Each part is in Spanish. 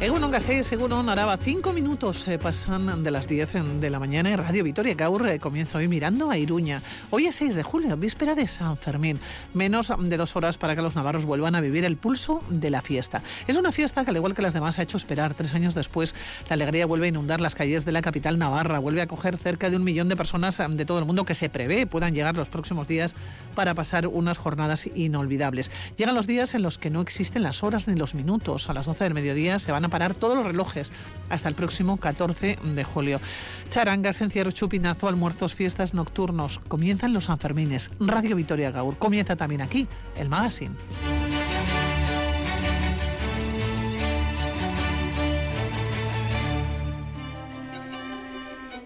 Egunon Gasteiz, Egunon Araba, cinco minutos eh, pasan de las 10 de la mañana en Radio Vitoria Gaur eh, comienza hoy mirando a Iruña. Hoy es 6 de julio, víspera de San Fermín. Menos de dos horas para que los navarros vuelvan a vivir el pulso de la fiesta. Es una fiesta que al igual que las demás ha hecho esperar. Tres años después la alegría vuelve a inundar las calles de la capital navarra, vuelve a acoger cerca de un millón de personas eh, de todo el mundo que se prevé puedan llegar los próximos días para pasar unas jornadas inolvidables. Llegan los días en los que no existen las horas ni los minutos. A las 12 del mediodía se van a parar todos los relojes hasta el próximo 14 de julio. Charangas, encierro, chupinazo, almuerzos, fiestas nocturnos. Comienzan los Sanfermines. Radio Vitoria Gaur. Comienza también aquí el magazine.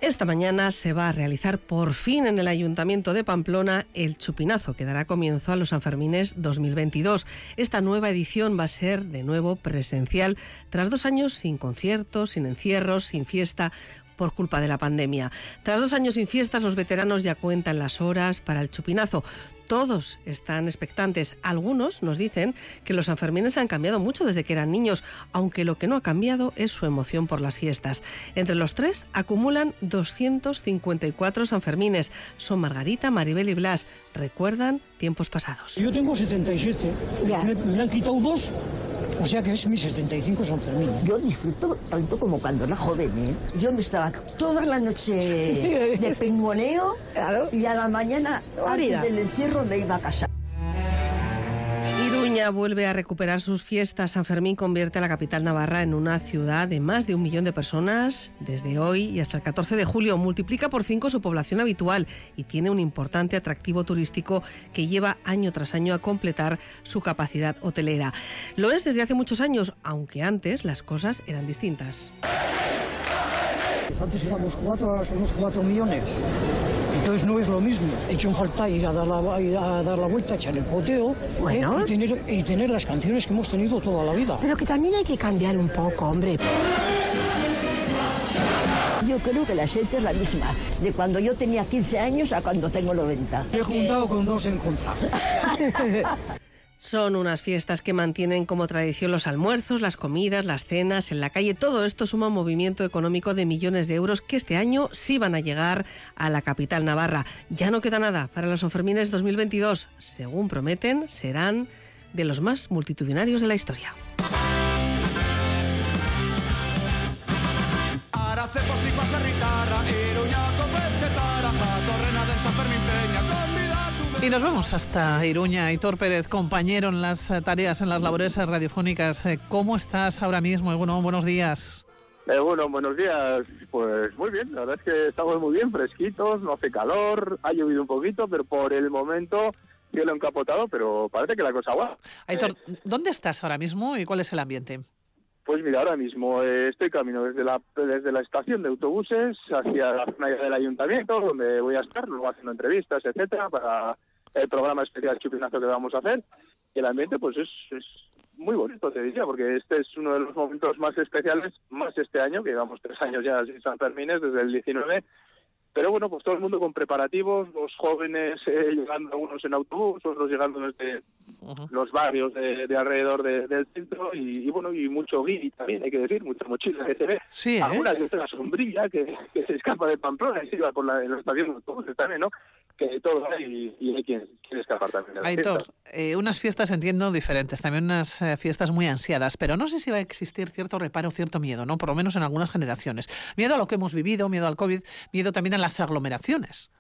Esta mañana se va a realizar por fin en el Ayuntamiento de Pamplona el Chupinazo, que dará comienzo a los Sanfermines 2022. Esta nueva edición va a ser de nuevo presencial, tras dos años sin conciertos, sin encierros, sin fiesta por culpa de la pandemia. Tras dos años sin fiestas, los veteranos ya cuentan las horas para el chupinazo. Todos están expectantes. Algunos nos dicen que los Sanfermines han cambiado mucho desde que eran niños, aunque lo que no ha cambiado es su emoción por las fiestas. Entre los tres acumulan 254 Sanfermines. Son Margarita, Maribel y Blas. Recuerdan tiempos pasados. Yo tengo 77. Me, me han quitado dos o sea que es mi 75 San Fermín. Yo disfruto tanto como cuando era joven, ¿eh? Yo me estaba toda la noche de pengoneo Claro. y a la mañana, antes del encierro, me iba a casa. Vuelve a recuperar sus fiestas. San Fermín convierte a la capital navarra en una ciudad de más de un millón de personas desde hoy y hasta el 14 de julio. Multiplica por cinco su población habitual y tiene un importante atractivo turístico que lleva año tras año a completar su capacidad hotelera. Lo es desde hace muchos años, aunque antes las cosas eran distintas. Antes éramos cuatro, ahora somos cuatro millones. Entonces no es lo mismo. He hecho en falta ir a dar la, a dar la vuelta, echar el poteo ¿eh? Bueno. y, tener, y tener las canciones que hemos tenido toda la vida. Pero que también hay que cambiar un poco, hombre. Yo creo que la esencia es la misma, de cuando yo tenía 15 años a cuando tengo 90. Me he juntado con dos en contra. Son unas fiestas que mantienen como tradición los almuerzos, las comidas, las cenas en la calle. Todo esto suma un movimiento económico de millones de euros que este año sí van a llegar a la capital navarra. Ya no queda nada para los Sanfermines 2022. Según prometen, serán de los más multitudinarios de la historia. Y nos vamos hasta Iruña. Hitor Pérez, compañero en las eh, tareas, en las labores eh, radiofónicas. Eh, ¿Cómo estás ahora mismo? Bueno, buenos días. Eh, bueno, buenos días. Pues muy bien, la verdad es que estamos muy bien, fresquitos, no hace calor, ha llovido un poquito, pero por el momento cielo encapotado, pero parece que la cosa va. Aitor, ¿dónde estás ahora mismo y cuál es el ambiente? Pues mira, ahora mismo eh, estoy camino desde la, desde la estación de autobuses hacia la zona del ayuntamiento, donde voy a estar, luego haciendo entrevistas, etcétera, para el programa especial Chupinazo que vamos a hacer. Y el ambiente, pues es, es muy bonito, te diría, porque este es uno de los momentos más especiales, más este año, que llevamos tres años ya sin San Fermines, desde el 19. Pero bueno, pues todo el mundo con preparativos, los jóvenes eh, llegando algunos en autobús, otros llegando desde los barrios de, de alrededor de- del centro y, y bueno, y mucho guiri también, hay que decir, mucha mochila que se ve. Sí, ¿eh? Algunas de la sombrilla que, que se escapa de Pamplona y se iba por la, en estación de autobuses también, ¿no? Que todo y, y hay quien quiere escapar también Aitor, eh, unas fiestas entiendo diferentes, también unas eh, fiestas muy ansiadas, pero no sé si va a existir cierto reparo, cierto miedo, ¿no? Por lo menos en algunas generaciones. Miedo a lo que hemos vivido, miedo al COVID, miedo también a las aglomeraciones.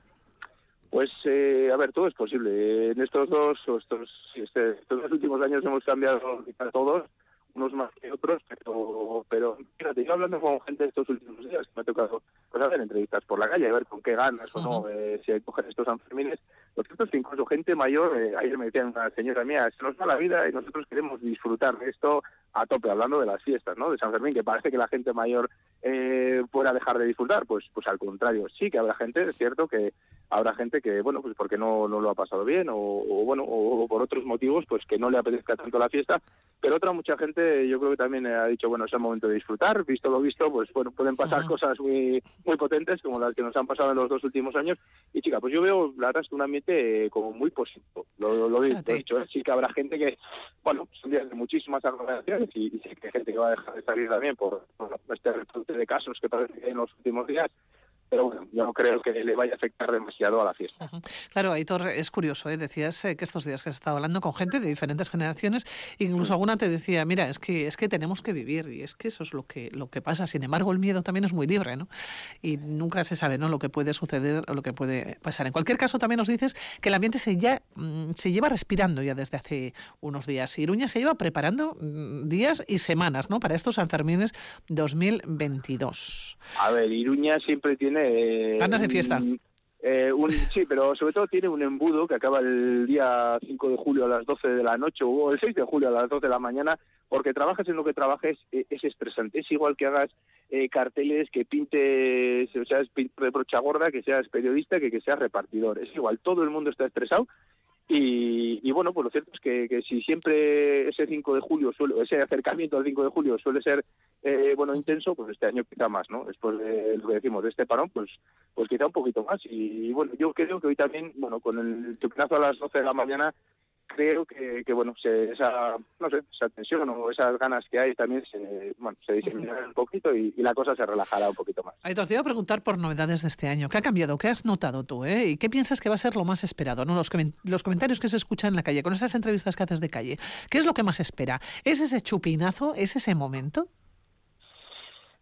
Pues, eh, a ver, todo es posible. En estos dos, o estos, este- estos dos últimos años hemos cambiado quizá todos, unos más que otros, pero, pero fíjate, yo hablando con gente estos últimos días, que me ha tocado pues, hacer entrevistas por la calle, a ver con qué ganas o no, eh, si hay que coger estos Sanfermines. Lo cierto es que incluso gente mayor, eh, ayer me decía una señora mía, se nos va la vida y nosotros queremos disfrutar de esto a tope, hablando de las fiestas, ¿no? De San Fermín, que parece que la gente mayor eh, pueda dejar de disfrutar, pues, pues al contrario, sí que habrá gente, es cierto que habrá gente que, bueno, pues porque no, no lo ha pasado bien o, o bueno, o, o por otros motivos, pues que no le apetezca tanto la fiesta, pero otra mucha gente yo creo que también ha dicho, bueno, es el momento de disfrutar, visto lo visto, pues bueno, pueden pasar Ajá. cosas muy muy potentes como las que nos han pasado en los dos últimos años y chica, pues yo veo la verdad es que un ambiente eh, como muy positivo, lo, lo, lo he dicho, ¿eh? sí que habrá gente que, bueno, son días de muchísimas aglomeraciones, y, y sé que hay gente que va a dejar de salir también por, por este repunte de casos que parece que hay en los últimos días pero bueno, yo no creo que le vaya a afectar demasiado a la fiesta. Claro, Aitor, es curioso, ¿eh? decías eh, que estos días que has estado hablando con gente de diferentes generaciones, incluso alguna te decía, mira, es que es que tenemos que vivir y es que eso es lo que lo que pasa. Sin embargo, el miedo también es muy libre, ¿no? Y nunca se sabe, ¿no? Lo que puede suceder o lo que puede pasar. En cualquier caso, también nos dices que el ambiente se ya mm, se lleva respirando ya desde hace unos días. Iruña se lleva preparando mm, días y semanas, ¿no? Para estos Sanfermines 2022. A ver, Iruña siempre tiene eh, Ganas de fiesta. Eh, un, sí, pero sobre todo tiene un embudo que acaba el día 5 de julio a las 12 de la noche o el 6 de julio a las 12 de la mañana, porque trabajes en lo que trabajes, eh, es estresante. Es igual que hagas eh, carteles, que pintes, o sea, pintor de brocha gorda, que seas periodista, que, que seas repartidor. Es igual, todo el mundo está estresado y, bueno, pues lo cierto es que, si siempre ese 5 de julio, suele, ese acercamiento al 5 de julio suele ser eh, bueno intenso, pues este año quizá más, ¿no? Después de lo que decimos de este parón, pues pues quizá un poquito más. Y, bueno, yo creo que hoy también, bueno, con el chupinazo a las 12 de la mañana, creo que, que bueno, se, esa, no sé, esa tensión o esas ganas que hay también se, bueno, se diseminarán un poquito y, la cosa se relajará un poquito más. Ahí te iba a preguntar por novedades de este año. ¿Qué ha cambiado? ¿Qué has notado tú? Eh? ¿Y qué piensas que va a ser lo más esperado? ¿no? Los, los comentarios que se escuchan en la calle, con esas entrevistas que haces de calle. ¿Qué es lo que más espera? ¿Es ese chupinazo? ¿Es ese momento?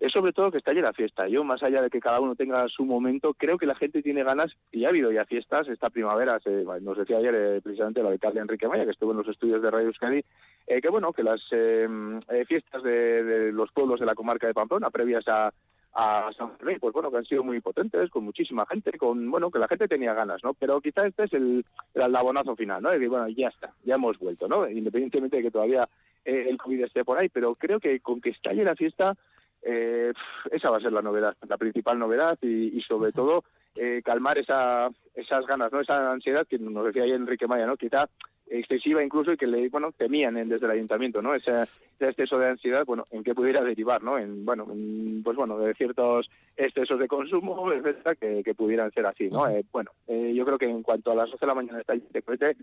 Es sobre todo que estalle la fiesta. Yo, más allá de que cada uno tenga su momento, creo que la gente tiene ganas, y ha habido ya fiestas esta primavera, se, nos decía ayer eh, precisamente la alcalde Enrique Maya, que estuvo en los estudios de Radio Euskadi, eh, que bueno, que las em, eh, fiestas de, los pueblos de la comarca de Pamplona, previas a, San Fermín, pues bueno, que han sido muy potentes, con muchísima gente, con, bueno, que la gente tenía ganas, ¿no? Pero quizá este es el, el aldabonazo final, ¿no? Decir, bueno, ya está, ya hemos vuelto, ¿no? Independientemente de que todavía el COVID esté por ahí, pero creo que con que estalle la fiesta eh, esa va a ser la novedad, la principal novedad y, sobre todo eh, calmar esa, esas ganas, no esa ansiedad que nos decía ayer Enrique Maya, ¿no? quizá excesiva incluso y que le bueno temían desde el ayuntamiento no ese, exceso de ansiedad bueno en qué pudiera derivar no en bueno pues bueno de ciertos excesos de consumo etcétera que, que pudieran ser así no eh, bueno eh, yo creo que en cuanto a las 12 de la mañana está cohete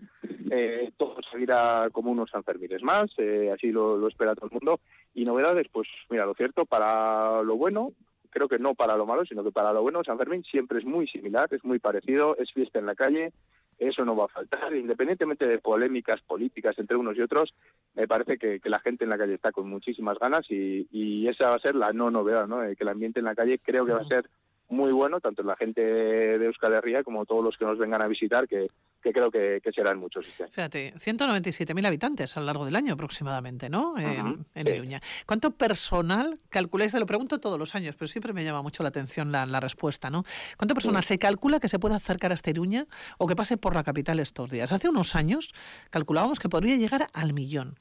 eh, todo seguirá como unos Sanfermines más eh, así lo, lo espera todo el mundo. Y novedades pues mira lo cierto para lo bueno creo que no para lo malo, sino que para lo bueno, San Fermín siempre es muy similar, es muy parecido, es fiesta en la calle, eso no va a faltar, independientemente de polémicas políticas entre unos y otros, me parece que, la gente en la calle está con muchísimas ganas y, esa va a ser la no novedad, ¿no? que el ambiente en la calle creo que va a ser muy bueno, tanto la gente de Euskal Herria como todos los que nos vengan a visitar, que, creo que, serán muchos. Fíjate, 197.000 habitantes a lo largo del año aproximadamente, ¿no? en Iruña. ¿Cuánto personal calculáis? Te lo pregunto todos los años, pero siempre me llama mucho la atención la, respuesta, ¿no? ¿Cuánto personal se calcula que se puede acercar a esta Iruña o que pase por la capital estos días? Hace unos años calculábamos que podría llegar al millón.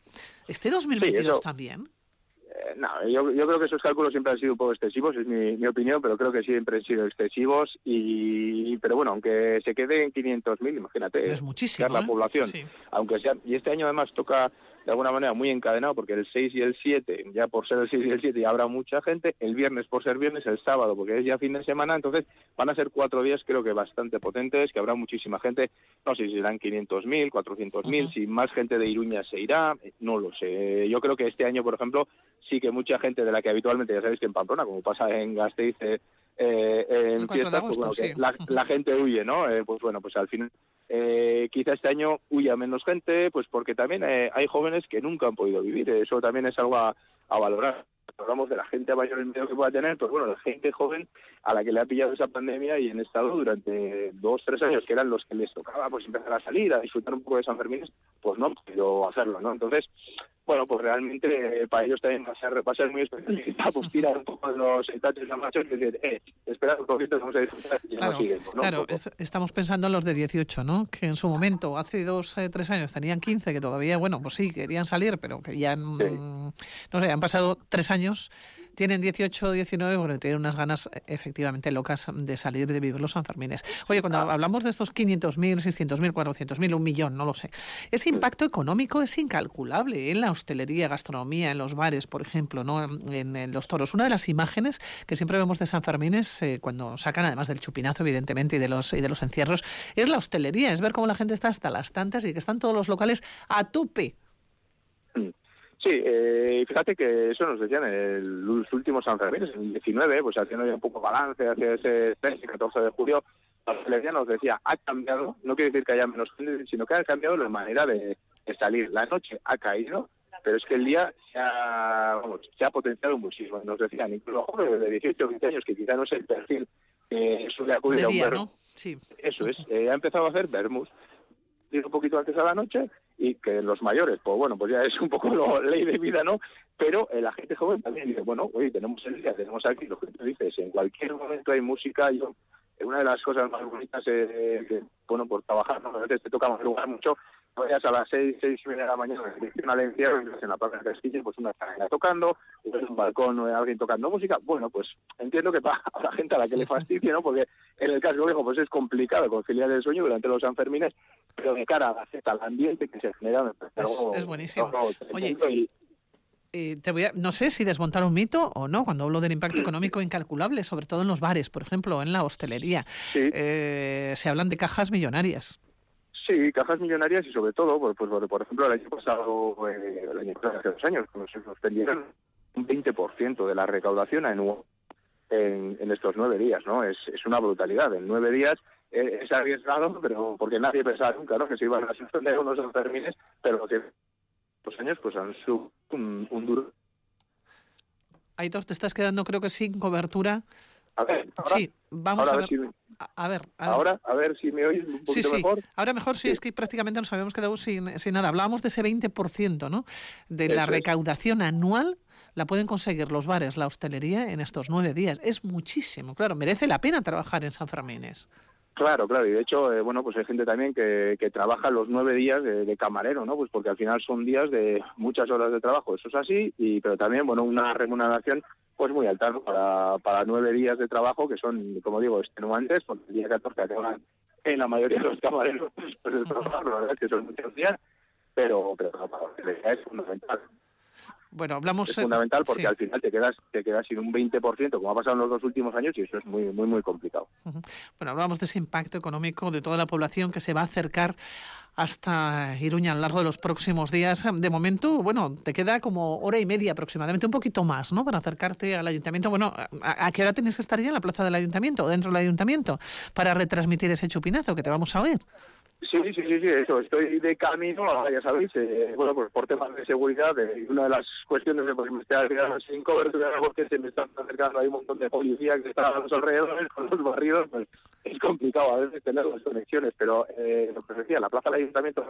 ¿Este 2022 también? No, yo, yo, creo que esos cálculos siempre han sido un poco excesivos, es mi, mi opinión, pero creo que siempre han sido excesivos. y Pero bueno, aunque se quede en 500.000, imagínate, es muchísimo, la ¿eh? población. Aunque sea, y este año además toca de alguna manera muy encadenado, porque el 6 y el 7, ya por ser el 6 y el 7 ya habrá mucha gente, el viernes por ser viernes, el sábado porque es ya fin de semana, entonces van a ser cuatro días creo que bastante potentes, que habrá muchísima gente, no sé si serán 500.000, 400.000, si más gente de Iruña se irá, no lo sé. Yo creo que este año, por ejemplo, sí que mucha gente de la que habitualmente, ya sabéis que en Pamplona, como pasa en Gasteiz, eh, en fiestas, pues, la, gente huye, ¿no? Eh, pues bueno, pues al final eh, quizá este año huya menos gente, pues porque también eh, hay jóvenes que nunca han podido vivir. Eso también es algo a, valorar. Hablamos de la gente mayor el miedo que pueda tener, pues bueno, la gente joven a la que le ha pillado esa pandemia y en estado durante dos, tres años, que eran los que les tocaba pues empezar a salir, a disfrutar un poco de San Fermín, pues no han podido hacerlo, ¿no? Entonces, bueno, pues realmente eh, para ellos también va a ser, va a ser muy especial pues tirar un poco de los etates de macho y decir, eh, esperad un poquito, vamos a disfrutar y claro, seguimos, ¿no? Claro, estamos pensando en los de 18, ¿no? Que en su momento, hace dos, eh, tres años, tenían 15, que todavía, bueno, pues sí, querían salir, pero querían, no sé, han pasado tres años tienen 18 o 19, bueno, tienen unas ganas eh, efectivamente locas de salir de vivir los Sanfermines. Oye, cuando hablamos de estos 500.000, 600.000, 400.000, un millón, no lo sé, ese impacto económico es incalculable en la hostelería, gastronomía, en los bares, por ejemplo, ¿no? en, los toros. Una de las imágenes que siempre vemos de San Fermines, eh, cuando sacan, además del chupinazo, evidentemente, y de, los, y de los encierros, es la hostelería, es ver cómo la gente está hasta las tantas y que están todos los locales a tope. Sí, eh, fíjate que eso nos decían en los últimos San Fermín, en el 19, pues haciendo ya un poco balance hacia ese 13 y 14 de julio, la nos decía, ha cambiado, no quiere decir que haya menos gente, sino que ha cambiado la manera de, de salir. La noche ha caído, pero es que el día se ha, vamos, se ha potenciado muchísimo. Nos decían, incluso jóvenes de 18 o 20 años, que quizá no es el perfil que suele acudir a un día. ¿no? Sí. Eso es, eh, ha empezado a hacer vermouth ir un poquito antes a la noche y que los mayores, pues bueno, pues ya es un poco lo, ley de vida, ¿no? Pero eh, la gente joven también dice, bueno, oye, tenemos el día, tenemos aquí, lo que tú dices, en cualquier momento hay música, yo, eh, una de las cosas más bonitas, eh, que, bueno, por trabajar, ¿no? A veces te toca madrugar mucho, vayas a las seis, seis y media de la mañana en dirección al encierro y ves en la plaza de Castilla, pues una cadena tocando, un balcón o alguien tocando música, bueno, pues entiendo que para la gente a la que le fastidie, ¿no? Porque en el caso viejo, pues es complicado conciliar el sueño durante los Sanfermines, pero de cara a la fiesta, al ambiente que se genera, Es- es buenísimo. Oye, y- Eh, te voy a- no sé si desmontar un mito o no, cuando hablo del impacto económico incalculable, sobre todo en los bares, por ejemplo, en la hostelería. Sí. Eh, se hablan de cajas millonarias. Sí, cajas millonarias y sobre todo, pues, pues por, por ejemplo, el año pasado, eh, el año pasado, hace dos años, cuando se suspendieron un 20% de la recaudación en, en estos nueve días, ¿no? Es, es una brutalidad. En nueve días eh, es arriesgado, pero porque nadie pensaba nunca, ¿no? Que se iban a suspender unos enfermines, pero lo que los años pues han sido un, un duro. Aitor, te estás quedando creo que sin cobertura. A ver, ahora, sí, vamos ahora a ver. si- A, a ver, a ver. ahora, a ver si me oís un poquito Sí, sí. mejor. Ahora mejor sí, es que prácticamente nos habíamos quedado sin, sin nada. Hablábamos de ese 20%, ¿no? De la es. recaudación anual la pueden conseguir los bares, la hostelería en estos nueve días. Es muchísimo, claro. Merece la pena trabajar en San Fermines. Claro, claro, y de hecho, eh, bueno, pues hay gente también que, que trabaja los nueve días de, camarero, ¿no? Pues porque al final son días de muchas horas de trabajo, eso es así, y pero también, bueno, una remuneración pues muy alta, ¿no? Para, para nueve días de trabajo que son, como digo, extenuantes, porque el día 14 acaban en la mayoría de los camareros después de trabajar, la verdad es que son muchos días, pero, pero no, es fundamental. Bueno, hablamos... Es fundamental porque sí. al final te quedas te quedas sin un 20%, como ha pasado en los dos últimos años, y eso es muy, muy, muy complicado. Bueno, hablamos de ese impacto económico de toda la población que se va a acercar hasta Iruña a lo largo de los próximos días. De momento, bueno, te queda como hora y media aproximadamente, un poquito más, ¿no? Para acercarte al ayuntamiento. Bueno, ¿a, a qué hora tienes que estar ya en la plaza del ayuntamiento o dentro del ayuntamiento para retransmitir ese chupinazo que te vamos a oír? Sí, sí, sí, sí, eso. Estoy de camino, ya sabéis, eh, bueno, pues por temas de seguridad, eh, una de las cuestiones de por me estoy sin cobertura porque se me están acercando, hay un montón de policías que están a los alrededores con los barridos, pues es complicado a veces tener las conexiones, pero eh, lo que os decía, la plaza del ayuntamiento,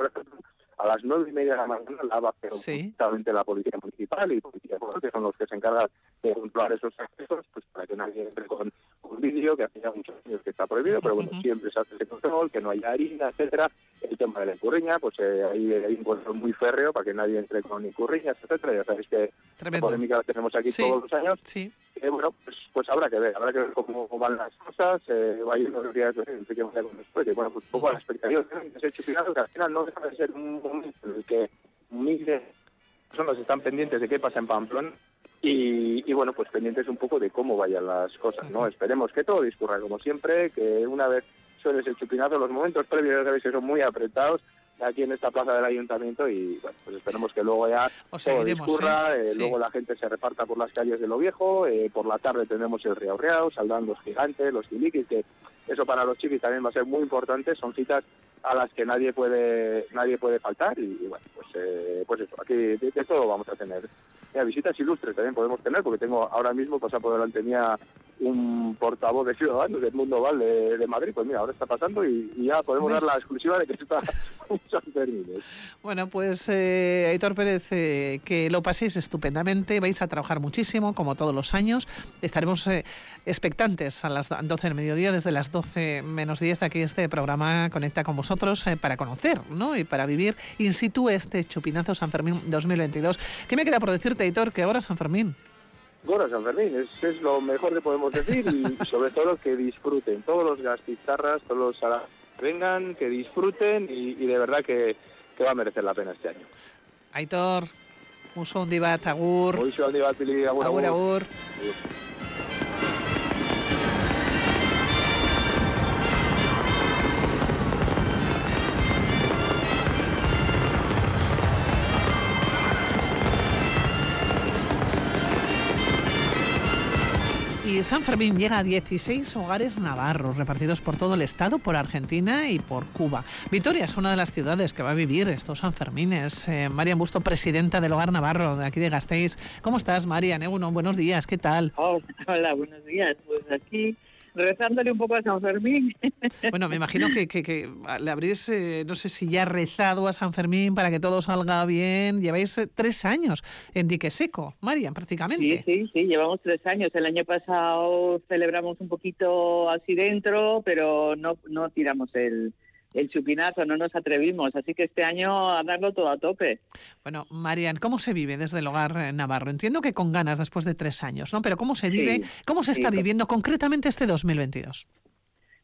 a las nueve y media de la mañana la va a hacer Sí. la policía municipal y policía que son los que se encargan de controlar esos accesos, pues para que nadie entre con un vídeo que hace ya muchos años que está prohibido, pero bueno, Ujú. siempre se hace ese control, que no haya harina, etcétera. El tema de la incurriña, pues eh, ahí hay un control muy férreo para que nadie entre con incurriñas, etcétera. Ya sabéis que la Tremendo. polémica la tenemos aquí Sí. todos los años. Sí. Eh, bueno, pues, pues habrá que ver, habrá que ver cómo van las cosas. Eh, va a ir unos días, eh, no sé qué va a hacer con después. Bueno, pues un poco a la expectativa de ese chupinazo, que al final no deja de ser un momento en el que miles de personas están pendientes de qué pasa en Pamplona y, y, bueno, pues pendientes un poco de cómo vayan las cosas, ¿no? Esperemos que todo discurra como siempre, que una vez suele ser chupinazo, los momentos previos sabéis que son muy apretados aquí en esta plaza del ayuntamiento y bueno, pues esperemos que luego ya todo discurra, ¿eh? eh, Sí. luego la gente se reparta por las calles de lo viejo, eh, por la tarde tenemos el Riao Riao, saldrán los gigantes, los tiliquis, que eso para los chiquis también va a ser muy importante, son citas a las que nadie puede nadie puede faltar y, y bueno, pues eh, pues eso, aquí de, de todo vamos a tener. Mira, visitas ilustres también podemos tener, porque tengo ahora mismo pasa por delante mía un portavoz de Ciudadanos del Mundo Val de, de Madrid, pues mira, ahora está pasando y, y ya podemos ¿Ves? dar la exclusiva de que está San Fermín. Bueno, pues eh, Aitor Pérez, eh, que lo paséis estupendamente, vais a trabajar muchísimo, como todos los años. Estaremos eh, expectantes a las 12 del mediodía, desde las 12 menos 10, aquí este programa Conecta con vosotros eh, para conocer ¿no? y para vivir in situ este Chupinazo San Fermín 2022. ¿Qué me queda por decirte, Aitor, que ahora San Fermín? Gora San Fermín, es, es lo mejor que podemos decir y sobre todo que disfruten, todos los gastizarras, todos los sala- vengan, que disfruten y, y de verdad que, que va a merecer la pena este año. Aitor, un dibat, agur, soy Andy Pili, agur, agur, agur. agur. San Fermín llega a 16 hogares navarros repartidos por todo el estado, por Argentina y por Cuba. Vitoria es una de las ciudades que va a vivir estos San Fermines. Eh, Busto, presidenta del Hogar Navarro de aquí de Gasteiz. ¿Cómo estás, Marian? Eh, buenos días, ¿qué tal? hola, buenos días. Pues aquí rezándole un poco a San Fermín. Bueno, me imagino que, que, le habréis, eh, no sé si ya rezado a San Fermín para que todo salga bien. Lleváis eh, tres años en dique seco, Marian, prácticamente. Sí, sí, sí, llevamos tres años. El año pasado celebramos un poquito así dentro, pero no, no tiramos el, el chupinazo, no nos atrevimos. Así que este año a darlo todo a tope. Bueno, Marian, ¿cómo se vive desde el hogar eh, Navarro? Entiendo que con ganas después de tres años, ¿no? Pero ¿cómo se vive, cómo se está viviendo concretamente este 2022?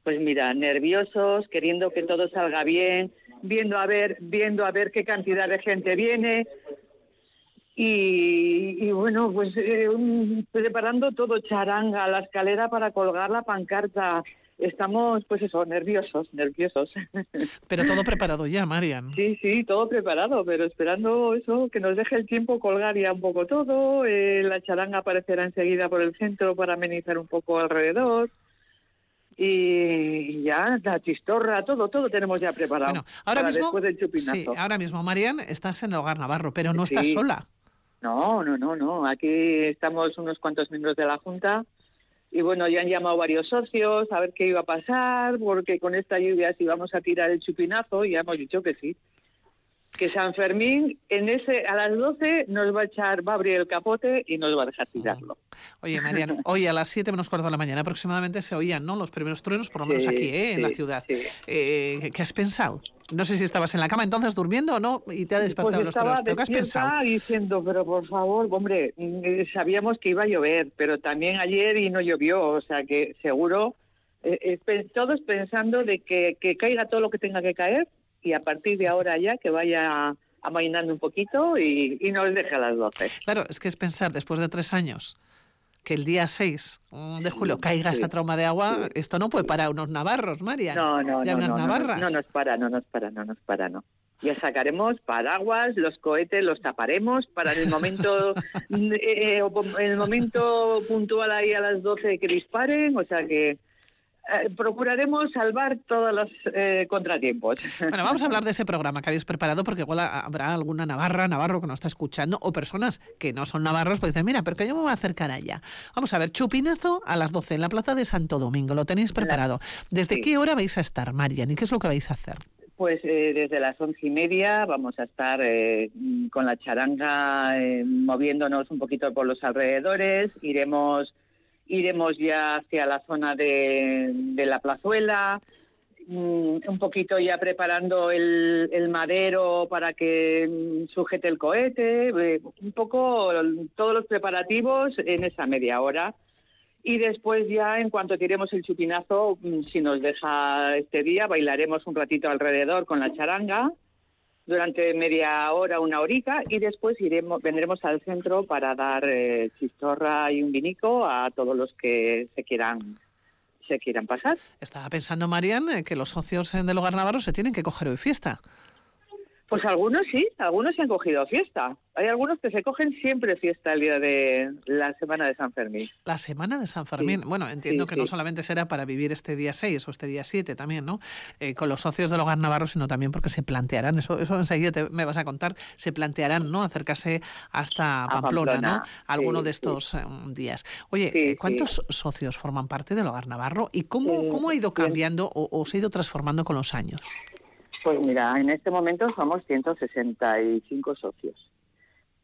Pues mira, nerviosos, queriendo que todo salga bien, viendo a ver, viendo a ver qué cantidad de gente viene, y, bueno, pues eh, preparando todo charanga, la escalera para colgar la pancarta, estamos, pues eso, nerviosos, nerviosos. Pero todo preparado ya, Marian. Sí, sí, todo preparado, pero esperando eso, que nos deje el tiempo colgar ya un poco todo. Eh, la charanga aparecerá enseguida por el centro para amenizar un poco alrededor. Y ya, la chistorra, todo, todo tenemos ya preparado. Bueno, ahora mismo, sí, ahora mismo, Marian, estás en el Hogar Navarro, pero no estás sola. No, no, no, no. Aquí estamos unos cuantos miembros de la Junta y bueno, ya han llamado varios socios a ver qué iba a pasar, porque con esta lluvia si vamos a tirar el chupinazo, y ya hemos dicho que sí. Que San Fermín en ese a las 12 nos va a echar, va a abrir el capote y nos va a dejar tirarlo. Oye, Marian, hoy a las 7 menos cuarto de la mañana aproximadamente se oían ¿no? los primeros truenos, por lo menos aquí, ¿eh? en la ciudad. Eh, ¿Qué has pensado? No sé si estabas en la cama entonces durmiendo o no y te ha despertado pues los truenos. ¿Qué has pensado? diciendo, pero por favor, hombre, mm, sabíamos que iba a llover, pero también ayer y no llovió, o sea que seguro, eh, eh, todos pensando de que, que caiga todo lo que tenga que caer y a partir de ahora ya que vaya amainando un poquito y, y nos deje a las 12. Claro, es que es pensar, después de tres años, que el día 6 de julio caiga esta trauma de agua, esto no puede parar unos navarros, María. No, no, no, no, navarras. No, nos para, no nos para, no nos para, no. Ya sacaremos paraguas, los cohetes los taparemos para el momento eh, eh, el momento puntual ahí a las 12 que disparen, o sea que eh, procuraremos salvar todos los eh, contratiempos. Bueno, vamos a hablar de ese programa que habéis preparado porque igual habrá alguna navarra, navarro que nos está escuchando o personas que no son navarros pues dicen, mira, pero que yo me voy a acercar allá. Vamos a ver, chupinazo a las 12 en la Plaza de Santo Domingo, lo tenéis preparado. ¿Desde qué hora vais a estar, Marian, y qué es lo que vais a hacer? Pues eh, desde las once y media vamos a estar con la charanga moviéndonos un poquito por los alrededores, iremos iremos ya hacia la zona de, la plazuela, mm, un poquito ya preparando el, madero para que mm, sujete el cohete, eh, un poco todos los preparativos en esa media hora. Y después ya, en cuanto tiremos el chupinazo, mm, si nos deja este día, bailaremos un ratito alrededor con la charanga durante media hora, una horita, y después iremos, vendremos al centro para dar eh, chistorra y un vinico a todos los que se quieran se quieran pasar. Estaba pensando, Marian, eh, que los socios del Hogar Navarro se tienen que coger hoy fiesta. Pues algunos sí, algunos se han cogido fiesta. Hay algunos que se cogen siempre fiesta el día de la Semana de San Fermín. La Semana de San Fermín. Bueno, entiendo que no solamente será para vivir este día 6 o este día 7 también, ¿no? Eh, con los socios del Hogar Navarro, sino también porque se plantearán, eso, eso enseguida me vas a contar, se plantearán, ¿no? Acercarse hasta Pamplona, ¿no? Alguno de estos eh, días. Oye, eh, ¿cuántos socios forman parte del Hogar Navarro y cómo, cómo ha ido cambiando o, o se ha ido transformando con los años? Pues mira, en este momento somos 165 socios,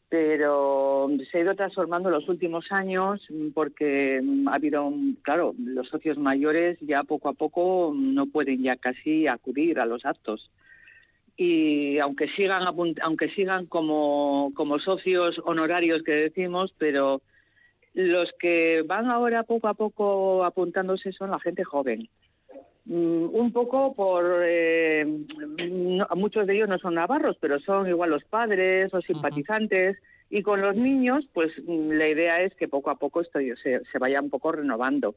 pero se ha ido transformando los últimos años porque ha habido, claro, los socios mayores ya poco a poco no pueden ya casi acudir a los actos. Y aunque sigan aunque sigan como, como socios honorarios que decimos, pero los que van ahora poco a poco apuntándose son la gente joven. Mm, un poco por eh, muchos de ellos no son navarros pero son igual los padres o simpatizantes. Y con los niños pues mm, la idea es que poco a poco esto se, se vaya un poco renovando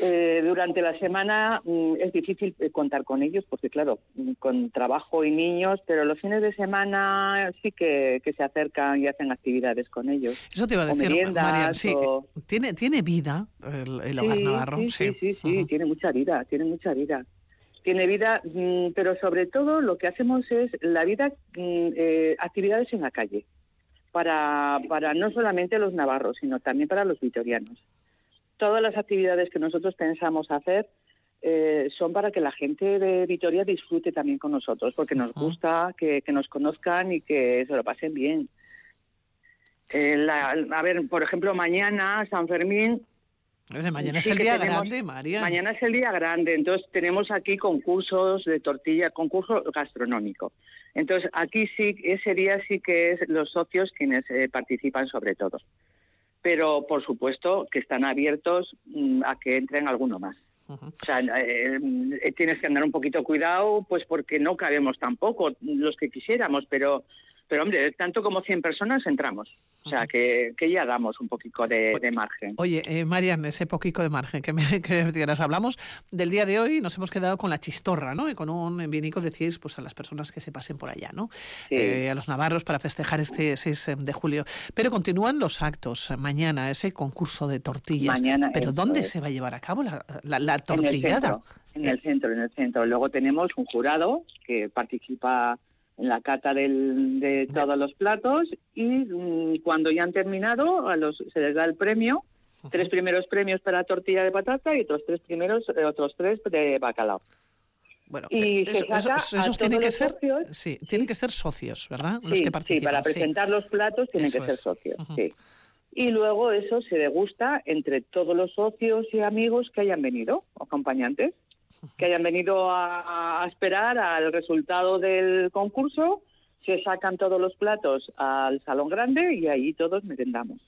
Eh, durante la semana mm, es difícil eh, contar con ellos porque, claro, mm, con trabajo y niños, pero los fines de semana sí que, que se acercan y hacen actividades con ellos. Eso te iba a decir, meriendas, Marian, sí, o- tiene, tiene vida el, el hogar sí, navarro. Sí, sí, sí, tiene mucha vida, tiene mucha vida. Tiene vida, mm, pero sobre todo lo que hacemos es la vida, mm, eh, actividades en la calle, para, para no solamente los navarros, sino también para los vitorianos. Todas las actividades que nosotros pensamos hacer eh, son para que la gente de Vitoria disfrute también con nosotros, porque nos gusta que, que nos conozcan y que se lo pasen bien. Eh, la- a ver, por ejemplo, mañana, San Fermín, Hombre, mañana Sí es el día tenemos- grande, María. Mañana es el día grande, entonces tenemos aquí concursos de tortilla, concurso gastronómico. Entonces aquí sí, ese día sí que es los socios quienes eh, participan sobre todo. Pero por supuesto que están abiertos mm, a que entren alguno más. O sea, eh, eh, tienes que andar un poquito cuidado, pues porque no cabemos tampoco los que quisiéramos, pero, pero hombre, tanto como 100 personas entramos. O sea, que, que ya damos un poquito de, de margen. Oye, eh, Marian, ese poquito de margen que me, que tienes. Hablamos del día de hoy, nos hemos quedado con la chistorra, ¿no? Y con un vinico decíais pues, a las personas que se pasen por allá, ¿no? Sí. Eh, a los navarros para festejar este 6 de julio. Pero continúan los actos. Mañana, ese concurso de tortillas. Mañana, ¿Pero dónde es. se va a llevar a cabo la, tortillada? en el centro, en el centro. Luego tenemos un jurado que participa en la cata del- de todos los platos y mm, cuando ya han terminado a los, se les da el premio, tres primeros premios para tortilla de patata y otros tres primeros, eh, otros tres de bacalao. Bueno, Y eh, eso- esos tienen que ser, socios. sí, tienen que ser socios, ¿verdad? Los que participan. sí, para sí. presentar los platos tienen Eso que ser es. socios, sí. Y luego eso se degusta entre todos los socios y amigos que hayan venido, o acompañantes, que hayan venido a, esperar al resultado del concurso, se sacan todos los platos al salón grande y ahí todos merendamos.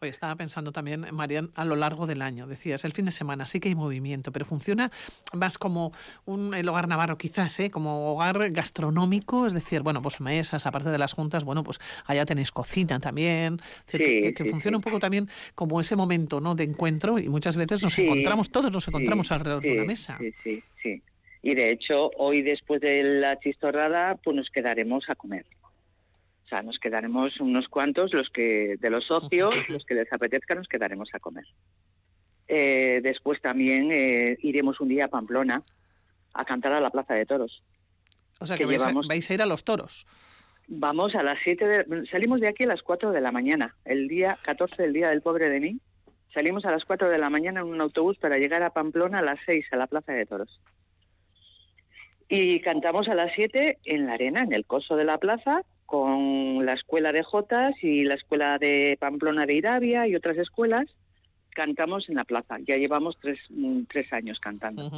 Oye, estaba pensando también, Marian, a lo largo del año, decías, el fin de semana sí que hay movimiento, pero funciona más como un, el hogar navarro quizás, ¿eh? como hogar gastronómico, es decir, bueno, pues mesas, aparte de las juntas, bueno, pues allá tenéis cocina también, es decir, Sí, que, que sí, funciona sí. un poco también como ese momento ¿no? de encuentro y muchas veces nos encontramos, todos nos encontramos alrededor de una mesa. Sí, sí, sí. Y de hecho, hoy después de la chistorrada, pues nos quedaremos a comer. O sea, nos quedaremos unos cuantos, los que de los socios, los que les apetezca, nos quedaremos a comer. Eh, después también eh, iremos un día a Pamplona a cantar a la Plaza de Toros. O sea, que que vais a, llevamos- vais a ir a los toros. Vamos a las 7 de... Salimos de aquí a las 4 de la mañana, el día 14 del Día del Pobre de mí. Salimos a las 4 de la mañana en un autobús para llegar a Pamplona a las 6 a la Plaza de Toros. Y cantamos a las 7 en la arena, en el coso de la plaza, con la escuela de Jotas y la escuela de Pamplona de Irabia y otras escuelas. Cantamos en la plaza. Ya llevamos tres, mm, tres años cantando.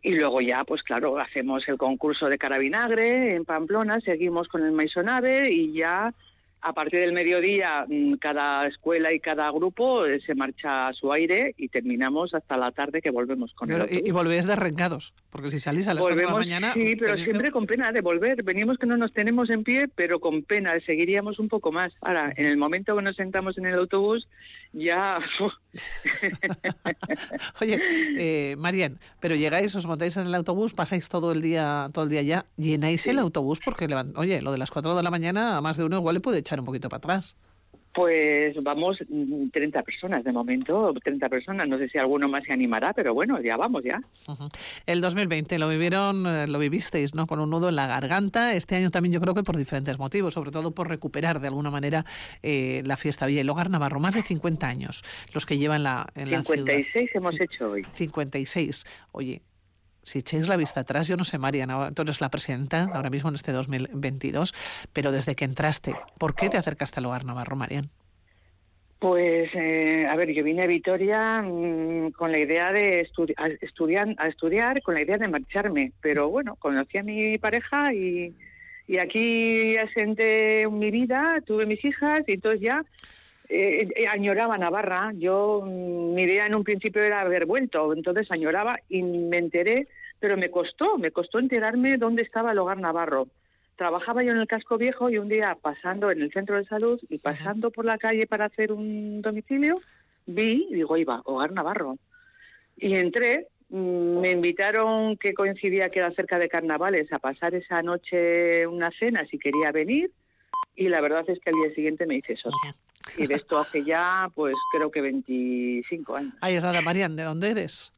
Y luego ya, pues claro, hacemos el concurso de carabinagre en Pamplona, seguimos con el Maisonave y ya a partir del mediodía mm, cada escuela y cada grupo eh, se marcha a su aire y terminamos hasta la tarde que volvemos con el Pero- y, y autobús. volvéis de rengados, porque si salís a las 4 de la Volvemos, mañana... sí, pero que- siempre con pena de volver. Venimos que no nos tenemos en pie, pero con pena, seguiríamos un poco más. Ahora, en el momento que nos sentamos en el autobús, ya... Oye, eh, Marian, pero llegáis, os montáis en el autobús, pasáis todo el día, todo el día ya, llenáis el autobús porque, oye, lo de las 4 de la mañana a más de uno igual le puede echar un poquito para atrás. Pues vamos, mm, 30 personas de momento, 30 personas. No sé si alguno más se animará, pero bueno, ya vamos, ya. Ujú. El 2020 lo vivieron, eh, lo vivisteis, ¿no? Con un nudo en la garganta. Este año también yo creo que por diferentes motivos, sobre todo por recuperar de alguna manera eh, la fiesta. Oye, el hogar navarro, más de 50 años, los que llevan la, en la ciudad. 56 hemos Sí. hecho hoy. 56. Oye, si echéis la vista atrás, yo no sé, Mariana, tú eres la presidenta ahora mismo en este 2022, pero desde que entraste, ¿por qué te acercaste al hogar navarro, Marian? Pues, eh, a ver, yo vine a Vitoria mm, con la idea de estudiar, a estudiar, con la idea de marcharme. Pero bueno, conocí a mi pareja y, y aquí asenté mi vida, tuve mis hijas y entonces ya eh, eh, añoraba Navarra. Yo, mm, mi idea en un principio era haber vuelto, entonces añoraba y me enteré, pero me costó, me costó enterarme dónde estaba el hogar navarro. Trabajaba yo en el casco viejo y un día pasando en el centro de salud y pasando por la calle para hacer un domicilio, vi, digo, iba, Hogar Navarro. Y entré, mm, me invitaron, que coincidía que era cerca de carnavales, a pasar esa noche una cena si quería venir. Y la verdad es que al día siguiente me hice socia. Y de esto hace ya, pues creo que 25 años. Ahí es nada, Marian, ¿de dónde eres?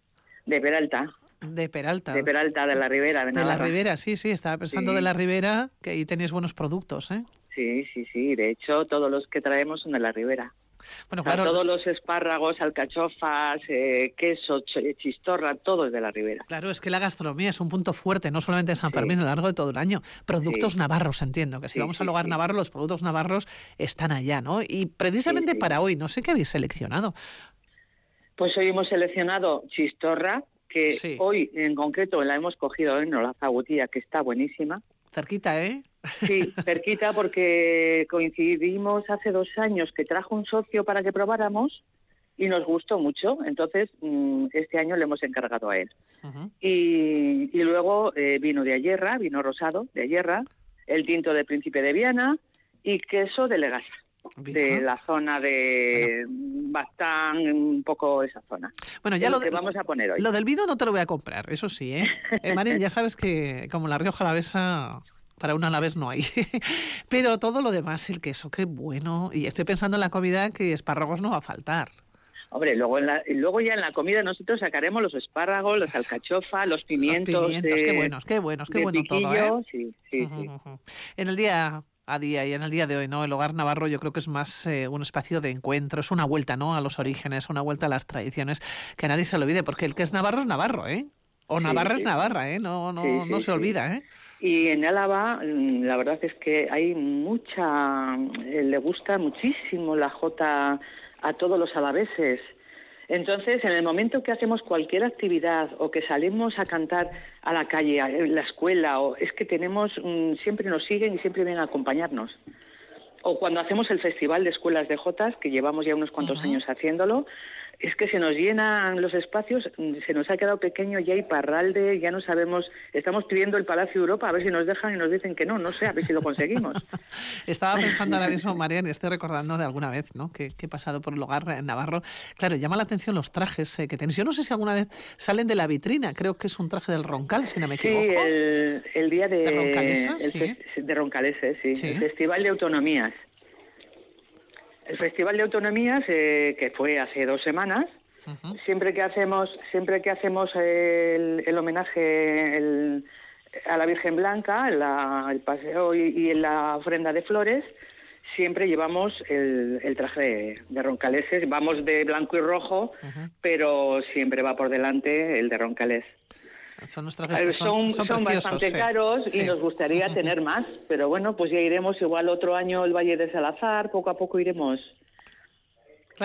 De Peralta. De Peralta. De Peralta, de la Ribera. De, de la. Ribera, sí, sí, estaba pensando Sí. de la Ribera, que ahí tenéis buenos productos, ¿eh? Sí, sí, sí. De hecho, todos los que traemos son de la Ribera. Bueno, claro, todos los espárragos, alcachofas, eh, queso, ch- chistorra, todo es de la Ribera. Claro, es que la gastronomía es un punto fuerte, no solamente en San Fermín, a lo largo de todo el año. Productos Sí. navarros, entiendo, que si Sí, vamos al hogar navarro, los productos navarros están allá, ¿no? Y precisamente para hoy, no sé qué habéis seleccionado. Pues hoy hemos seleccionado chistorra, que hoy en concreto la hemos cogido en la zagutía, que está buenísima. Cerquita, ¿eh? Sí, cerquita porque coincidimos hace dos años que trajo un socio para que probáramos y nos gustó mucho. Entonces, mm, este año le hemos encargado a él. Y, y luego eh, vino de Ayerra, vino rosado de Ayerra, el tinto de Príncipe de Viana y queso de Legasa, de Ajá. la zona de Bastán, un poco esa zona. Bueno, ya lo, que de- vamos a poner hoy. lo del vino no te lo voy a comprar, eso sí, ¿eh? eh Marian, ya sabes que como la Rioja Alavesa, para un alavés no hay. Pero todo lo demás, el queso, qué bueno. Y estoy pensando en la comida que espárragos no va a faltar. Hombre, luego, en la- luego ya en la comida nosotros sacaremos los espárragos, los alcachofas, los pimientos. Los pimientos, qué buenos, qué buenos, qué bueno todo, ¿eh? sí, sí. En el día a día y en el día de hoy, ¿no? El hogar navarro yo creo que es más eh, un espacio de encuentro, es una vuelta, ¿no? A los orígenes, una vuelta a las tradiciones, que nadie se lo olvide, porque el que es navarro es navarro, ¿eh? O Sí, Navarra sí, es Navarra, ¿eh? No, no, Sí, no se olvida, ¿eh? Y en Álava, mm, la verdad es que hay mucha, eh, le gusta muchísimo la jota a todos los alaveses. Entonces, en el momento que hacemos cualquier actividad o que salimos a cantar a la calle, a la escuela, o es que tenemos, mm, siempre nos siguen y siempre vienen a acompañarnos. O cuando hacemos el Festival de Escuelas de Jotas, que llevamos ya unos cuantos años haciéndolo, es que se nos llenan los espacios, mm, se nos ha quedado pequeño, ya hay parralde, ya no sabemos, estamos pidiendo el Palacio Europa a ver si nos dejan y nos dicen que no, no sé, a ver si lo conseguimos. Estaba pensando ahora mismo, Marian, y estoy recordando de alguna vez, ¿no? Que, que he pasado por el hogar en Navarro. Claro, llama la atención los trajes eh, que tenéis. Yo no sé si alguna vez salen de la vitrina, creo que es un traje del Roncal, si no me Sí, equivoco. el, el día de... ¿De Roncalesa? el Sí. de sí, Sí. El Festival de Autonomías. El Festival de Autonomías, eh, que fue hace dos semanas, siempre que hacemos siempre que hacemos el, el homenaje el- a la Virgen Blanca la- el paseo y, y la ofrenda de flores siempre llevamos el, el traje de, de roncaleses. Vamos de blanco y rojo pero siempre va por delante el de roncalés Son los trajes que son, son, son, son preciosos, bastante sí. caros Sí. y nos gustaría tener más pero bueno pues ya iremos igual otro año el Valle de Salazar poco a poco iremos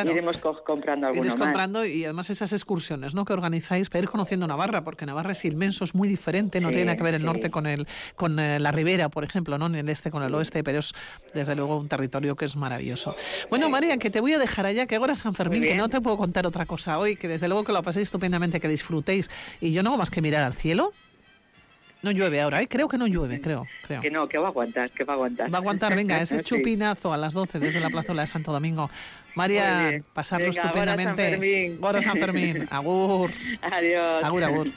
Claro. iremos co- comprando alguno Iréis más comprando y además esas excursiones ¿no? que organizáis para ir conociendo Navarra, porque Navarra es inmenso, es muy diferente, no Sí, tiene nada que ver el sí. norte con el con eh, la ribera, por ejemplo, no ni el este con el oeste, pero es desde luego un territorio que es maravilloso. Bueno, María, que te voy a dejar allá, que ahora San Fermín, que no te puedo contar otra cosa hoy, que desde luego que lo paséis estupendamente, que disfrutéis. Y yo no hago más que mirar al cielo. No llueve ahora, ¿eh? creo que no llueve, creo. creo. que no que va a aguantar que va a aguantar Va a aguantar, venga, ese chupinazo a las 12 desde la plazuela de Santo Domingo. María, pasarlo Venga, ahora San estupendamente. Fermín. Ahora San Fermín. Agur. Adiós. Agur, agur.